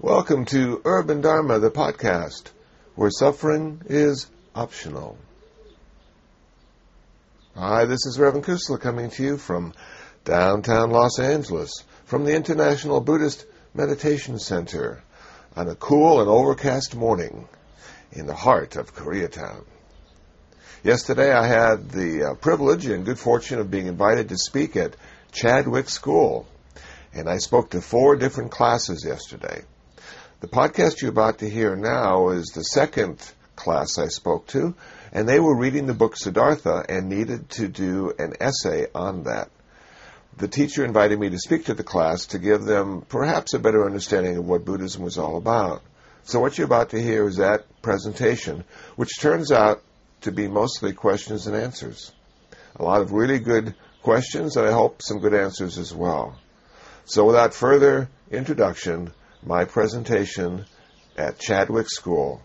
Welcome to Urban Dharma, the podcast, where suffering is optional. Hi, this is Reverend Kusala coming to you from downtown Los Angeles, from the International Buddhist Meditation Center, on a cool and overcast morning in the heart of Koreatown. Yesterday I had the uh, privilege and good fortune of being invited to speak at Chadwick School, and I spoke to four different classes yesterday. The podcast you're about to hear now is the second class I spoke to, and they were reading the book Siddhartha and needed to do an essay on that. The teacher invited me to speak to the class to give them perhaps a better understanding of what Buddhism was all about. So what you're about to hear is that presentation, which turns out to be mostly questions and answers. A lot of really good questions, and I hope some good answers as well. So without further introduction, my presentation at Chadwick School.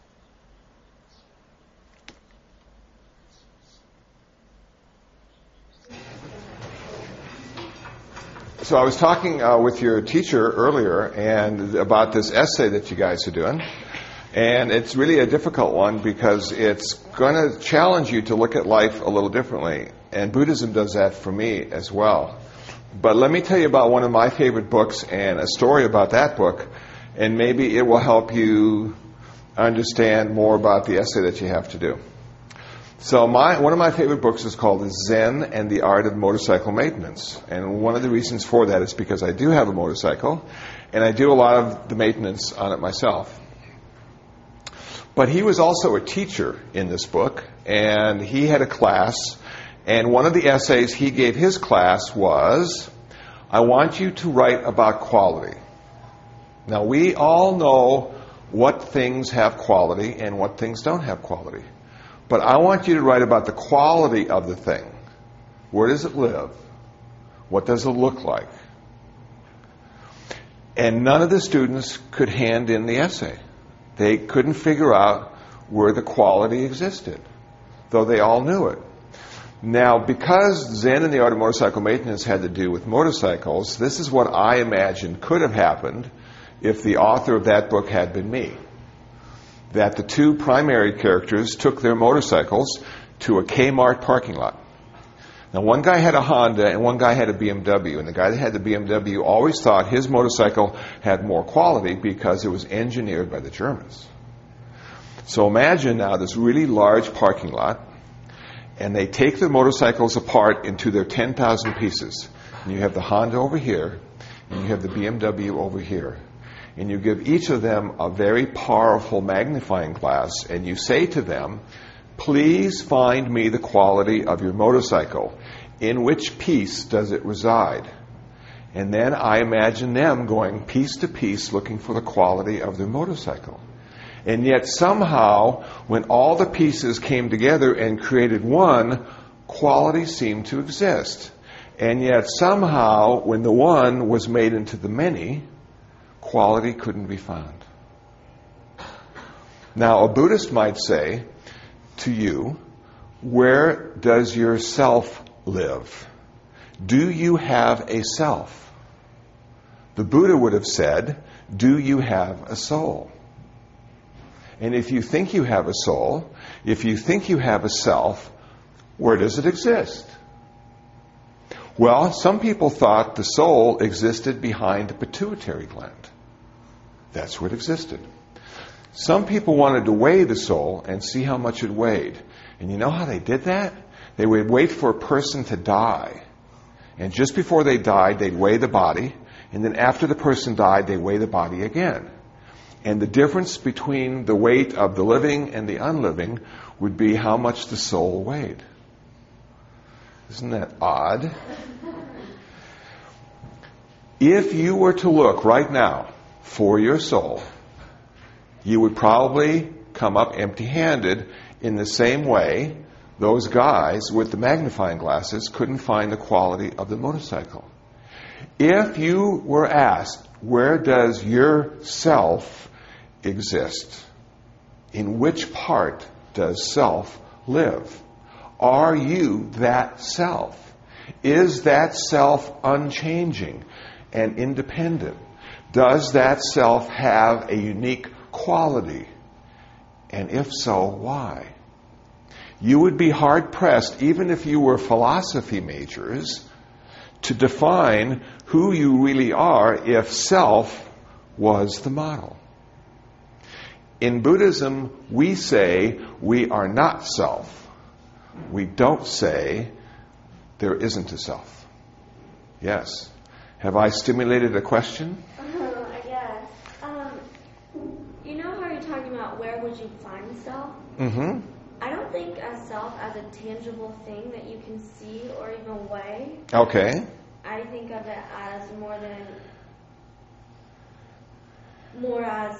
So I was talking uh, with your teacher earlier and about this essay that you guys are doing. And it's really a difficult one because it's going to challenge you to look at life a little differently. And Buddhism does that for me as well. But let me tell you about one of my favorite books and a story about that book, and maybe it will help you understand more about the essay that you have to do. So my, one of my favorite books is called Zen and the Art of Motorcycle Maintenance. And one of the reasons for that is because I do have a motorcycle, and I do a lot of the maintenance on it myself. But he was also a teacher in this book, and he had a class and one of the essays he gave his class was I want you to write about quality. Now, we all know what things have quality and what things don't have quality. But I want you to write about the quality of the thing. Where does it live? What does it look like? And none of the students could hand in the essay. They couldn't figure out where the quality existed, though they all knew it. Now, because Zen and the Art of Motorcycle Maintenance had to do with motorcycles, this is what I imagine could have happened if the author of that book had been me. That the two primary characters took their motorcycles to a Kmart parking lot. Now, one guy had a Honda and one guy had a BMW, and the guy that had the BMW always thought his motorcycle had more quality because it was engineered by the Germans. So imagine now this really large parking lot and they take the motorcycles apart into their 10,000 pieces. And you have the Honda over here, and you have the BMW over here. And you give each of them a very powerful magnifying glass, and you say to them, Please find me the quality of your motorcycle. In which piece does it reside? And then I imagine them going piece to piece looking for the quality of their motorcycle. And yet somehow, when all the pieces came together and created one, quality seemed to exist. And yet somehow, when the one was made into the many, quality couldn't be found. Now, a Buddhist might say to you, where does your self live? Do you have a self? The Buddha would have said, do you have a soul? And if you think you have a soul, if you think you have a self, where does it exist? Well, some people thought the soul existed behind the pituitary gland. That's where it existed. Some people wanted to weigh the soul and see how much it weighed. And you know how they did that? They would wait for a person to die. And just before they died, they'd weigh the body. And then after the person died, they'd weigh the body again. And the difference between the weight of the living and the unliving would be how much the soul weighed. Isn't that odd? If you were to look right now for your soul, you would probably come up empty handed in the same way those guys with the magnifying glasses couldn't find the quality of the motorcycle. If you were asked, where does your self exist? In which part does self live? Are you that self? Is that self unchanging? and independent? Does that self have a unique quality? And if so, why? You would be hard pressed, even if you were philosophy majors, to define who you really are if self was the model. In Buddhism, we say we are not self. We don't say there isn't a self. Yes. Have I stimulated a question? Uh, I guess. Um, you know how you're talking about where would you find self? Mm-hmm. I don't think of self as a tangible thing that you can see or even weigh. Okay. I think of it as more than more as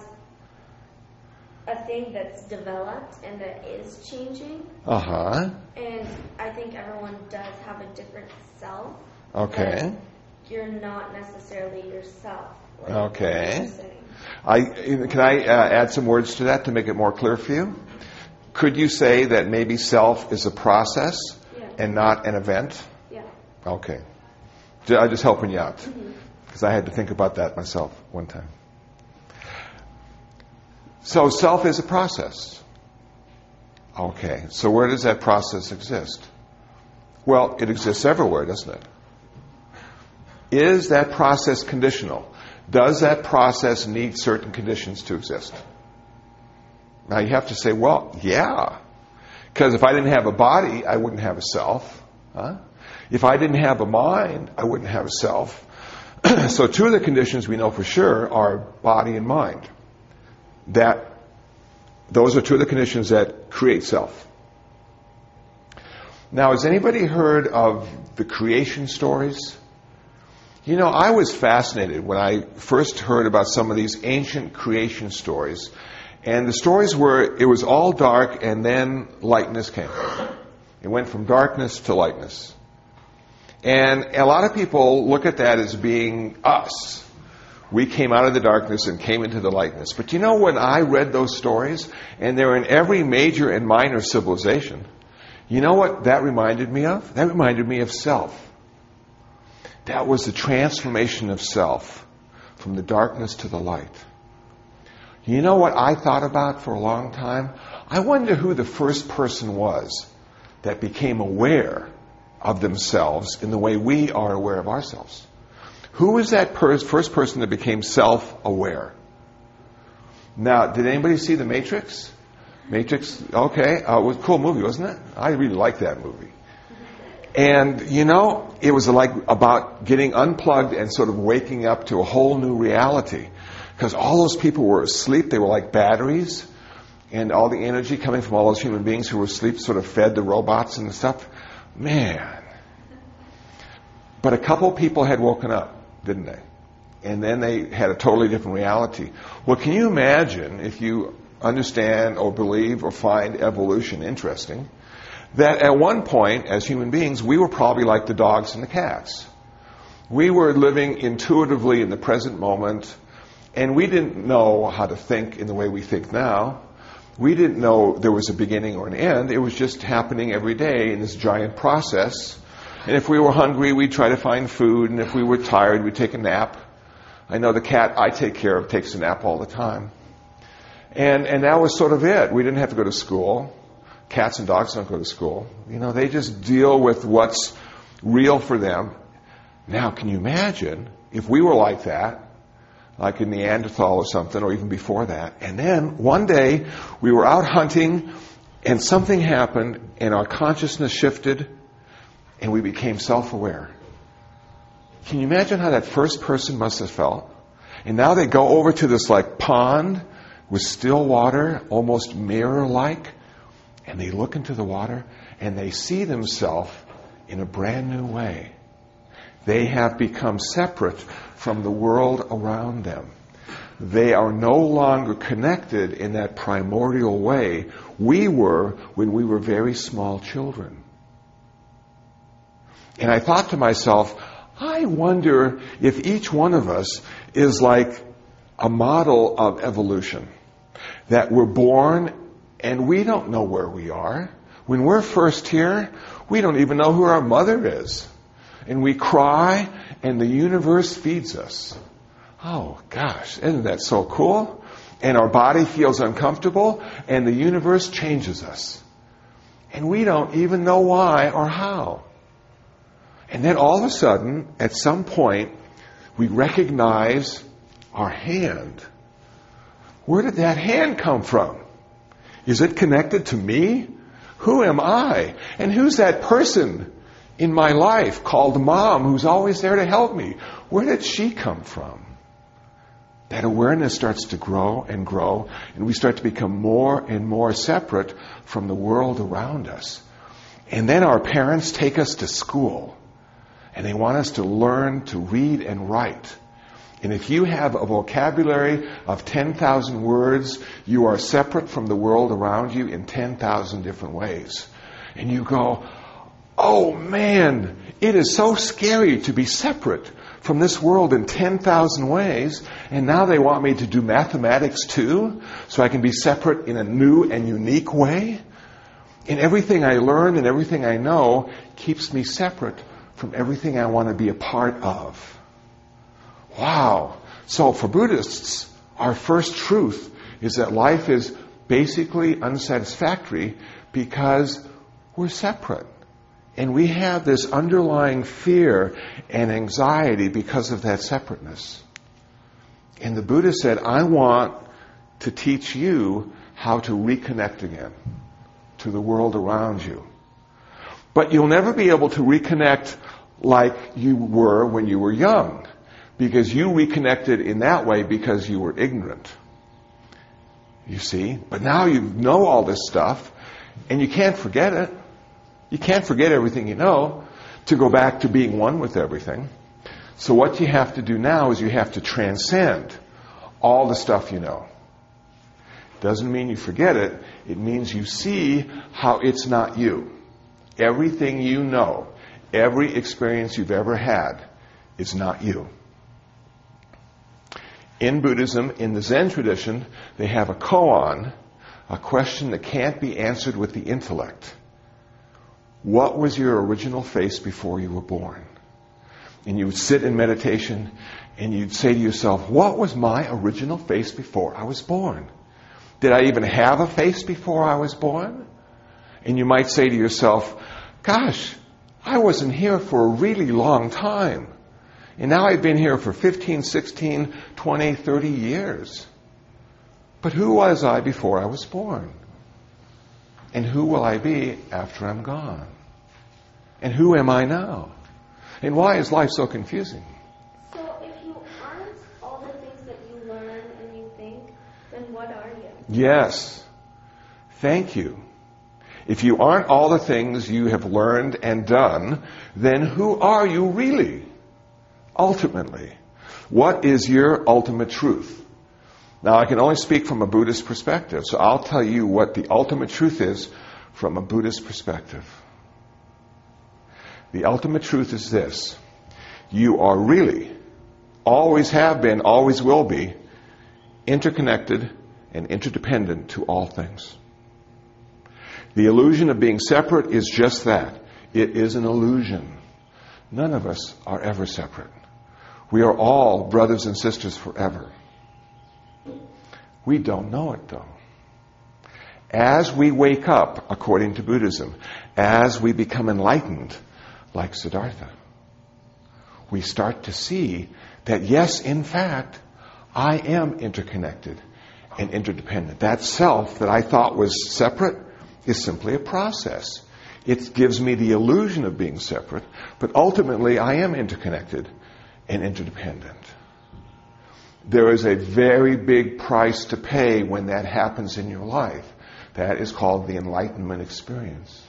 a thing that's developed and that is changing. Uh huh. And I think everyone does have a different self. Okay. You're not necessarily yourself. like Okay. I, can I uh, add some words to that to make it more clear for you? Could you say that maybe self is a process Yeah. and not an event? Yeah. Okay. I'm just helping you out Mm-hmm. because I had to think about that myself one time. So self is a process. Okay. So where does that process exist? Well, it exists everywhere, doesn't it? Is that process conditional? Does that process need certain conditions to exist? Now you have to say, well, yeah. Because if I didn't have a body, I wouldn't have a self. Huh? If I didn't have a mind, I wouldn't have a self. so two of the conditions we know for sure are body and mind. That those are two of the conditions that create self. Now, has anybody heard of the creation stories? You know, I was fascinated when I first heard about some of these ancient creation stories. And the stories were, it was all dark and then lightness came. It went from darkness to lightness. And a lot of people look at that as being us. We came out of the darkness and came into the lightness. But you know, when I read those stories, and they're in every major and minor civilization, you know what that reminded me of? That reminded me of self. That was the transformation of self from the darkness to the light. You know what I thought about for a long time? I wonder who the first person was that became aware of themselves in the way we are aware of ourselves. Who was that per- first person that became self aware? Now, did anybody see The Matrix? Matrix, okay, uh, it was a cool movie, wasn't it? I really liked that movie. And, you know, it was like about getting unplugged and sort of waking up to a whole new reality. Because all those people were asleep, they were like batteries, and all the energy coming from all those human beings who were asleep sort of fed the robots and the stuff. Man. But a couple people had woken up, didn't they? And then they had a totally different reality. Well, can you imagine if you understand or believe or find evolution interesting, that at one point, as human beings, we were probably like the dogs and the cats. We were living intuitively in the present moment, and we didn't know how to think in the way we think now. We didn't know there was a beginning or an end. It was just happening every day in this giant process. And if we were hungry, we'd try to find food, and if we were tired, we'd take a nap. I know the cat I take care of takes a nap all the time. And, and that was sort of it. We didn't have to go to school. Cats and dogs don't go to school. You know, they just deal with what's real for them. Now, can you imagine if we were like that, like a Neanderthal or something, or even before that, and then one day we were out hunting and something happened and our consciousness shifted and we became self-aware. Can you imagine how that first person must have felt? And now they go over to this like pond with still water, almost mirror-like, and they look into the water and they see themselves in a brand new way. They have become separate from the world around them. They are no longer connected in that primordial way we were when we were very small children. And I thought to myself, I wonder if each one of us is like a model of evolution. That we're born and we don't know where we are. When we're first here, we don't even know who our mother is. and we cry and the universe feeds us. Oh gosh, isn't that so cool? And our body feels uncomfortable and the universe changes us. And we don't even know why or how. And then all of a sudden, at some point, we recognize our hand. Where did that hand come from? Is it connected to me? Who am I? And who's that person in my life called mom who's always there to help me? Where did she come from? That awareness starts to grow and grow, and we start to become more and more separate from the world around us. And then our parents take us to school, and they want us to learn to read and write. And if you have a vocabulary of 10,000 words, you are separate from the world around you in 10,000 different ways. And you go, oh man, it is so scary to be separate from this world in 10,000 ways. And now they want me to do mathematics too, so I can be separate in a new and unique way. And everything I learn and everything I know keeps me separate from everything I want to be a part of. Wow. So for Buddhists, our first truth is that life is basically unsatisfactory because we're separate. And we have this underlying fear and anxiety because of that separateness. And the Buddha said, I want to teach you how to reconnect again to the world around you. But you'll never be able to reconnect like you were when you were young because you reconnected in that way because you were ignorant. You see? But now you know all this stuff and you can't forget it. You can't forget everything you know to go back to being one with everything. So what you have to do now is you have to transcend all the stuff you know. Doesn't mean you forget it. It means you see how it's not you. Everything you know, every experience you've ever had is not you. In Buddhism, in the Zen tradition, they have a koan, a question that can't be answered with the intellect. What was your original face before you were born? And you would sit in meditation and you'd say to yourself, what was my original face before I was born? Did I even have a face before I was born? And you might say to yourself, gosh, I wasn't here for a really long time. And now I've been here for 15, 16, 20, 30 years. But who was I before I was born? And who will I be after I'm gone? And who am I now? And why is life so confusing? So if you aren't all the things that you learn and you think, then what are you? Yes. Thank you. If you aren't all the things you have learned and done, then who are you really? Ultimately. What is your ultimate truth? Now, I can only speak from a Buddhist perspective, so I'll tell you what the ultimate truth is from a Buddhist perspective. The ultimate truth is this you are really, always have been, always will be, interconnected and interdependent to all things. The illusion of being separate is just that. It is an illusion. None of us are ever separate. We are all brothers and sisters forever. We don't know it though. As we wake up, according to Buddhism, as we become enlightened, like Siddhartha, we start to see that yes, in fact, I am interconnected and interdependent. That self that I thought was separate is simply a process. It gives me the illusion of being separate, but ultimately I am interconnected and interdependent. There is a very big price to pay when that happens in your life. That is called the enlightenment experience.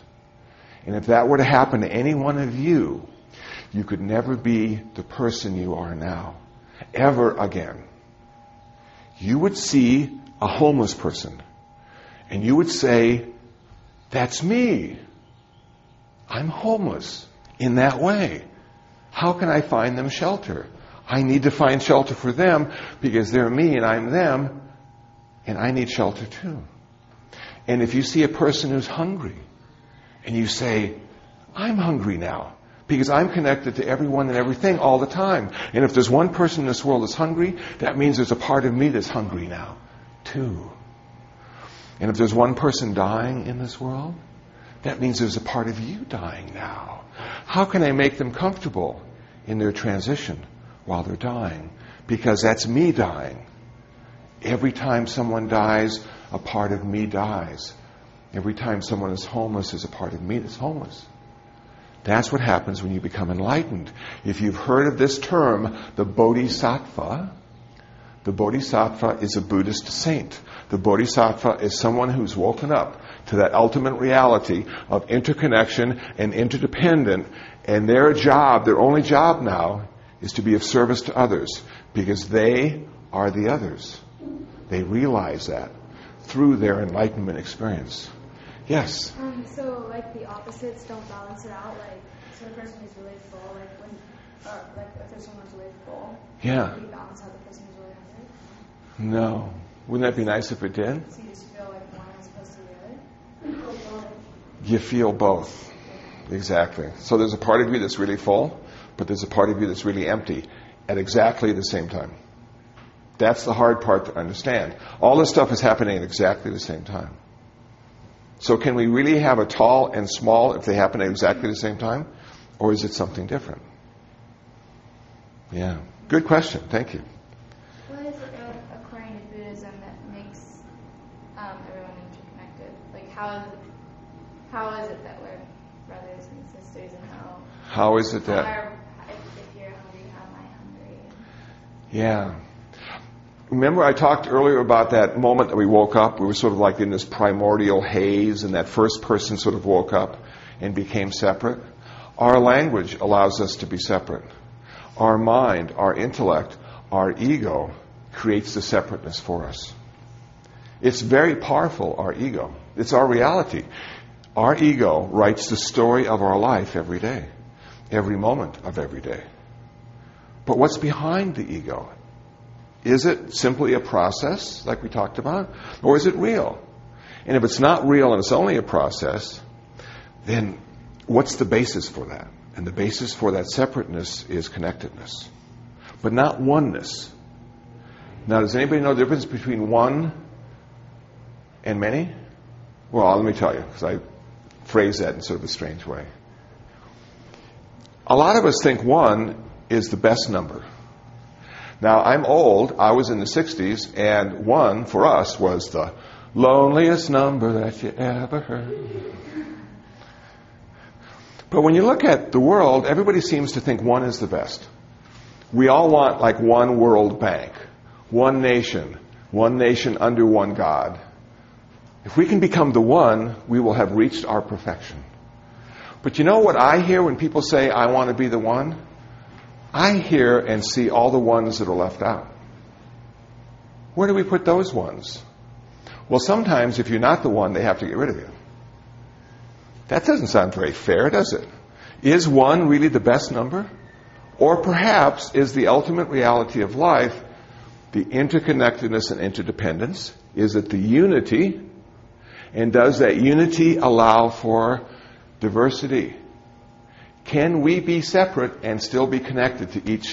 And if that were to happen to any one of you, you could never be the person you are now, ever again. You would see a homeless person and you would say, That's me. I'm homeless in that way. How can I find them shelter? I need to find shelter for them because they're me and I'm them, and I need shelter too. And if you see a person who's hungry and you say, I'm hungry now Because I'm connected to everyone and everything all the time. And if there's one person in this world that's hungry, that means there's a part of me that's hungry now, too. And if there's one person dying in this world, that means there's a part of you dying now. How can I make them comfortable in their transition while they're dying? Because that's me dying. Every time someone dies, a part of me dies. Every time someone is homeless, there's a part of me that's homeless. That's what happens when you become enlightened. If you've heard of this term, the Bodhisattva, the Bodhisattva is a Buddhist saint. The Bodhisattva is someone who's woken up to that ultimate reality of interconnection and interdependent, and their job, their only job now, is to be of service to others because they are the others. They realize that through their enlightenment experience. Yes. Um, so like the opposites don't balance it out. Like so the person who's really full, like when, uh, like if there's someone who's really full, Yeah. you balance out the person who's really. No. Wouldn't that be nice if it did? So you feel like one is opposed to the other. You feel both. Exactly. So there's a part of you that's really full, but there's a part of you that's really empty at exactly the same time. That's the hard part to understand. All this stuff is happening at exactly the same time. So can we really have a tall and small if they happen at exactly the same time? Or is it something different? Yeah. Good question. Thank you. What is it uh, according to Buddhism that makes um, everyone interconnected? Like how is it, how is it that we're brothers and sisters, and how How is it that? are, if, if you're hungry, how am I hungry? Yeah. Remember, I talked earlier about that moment that we woke up. We were sort of like in this primordial haze, and that first person sort of woke up and became separate. Our language allows us to be separate. Our mind, our intellect, our ego creates the separateness for us. It's very powerful, our ego. It's our reality. Our ego writes the story of our life every day, every moment of every day. But what's behind the ego? Is it simply a process, like we talked about? Or is it real? And if it's not real and it's only a process, then what's the basis for that? And the basis for that separateness is connectedness, but not oneness. Now, does anybody know the difference between one and many? Well, let me tell you, because I phrase that in sort of a strange way. A lot of us think one is the best number. Now, I'm old. I was in the 60s, and one for us was the loneliest number that you ever heard. But when you look at the world, everybody seems to think one is the best. We all want like one world bank, one nation, one nation under one God. If we can become the one, we will have reached our perfection. But you know what I hear when people say, I want to be the one? I hear and see all the ones that are left out. Where do we put those ones? Well, sometimes if you're not the one, they have to get rid of you. That doesn't sound very fair, does it? Is one really the best number? Or perhaps is the ultimate reality of life the interconnectedness and interdependence? Is it the unity? And does that unity allow for diversity? Can we be separate and still be connected to each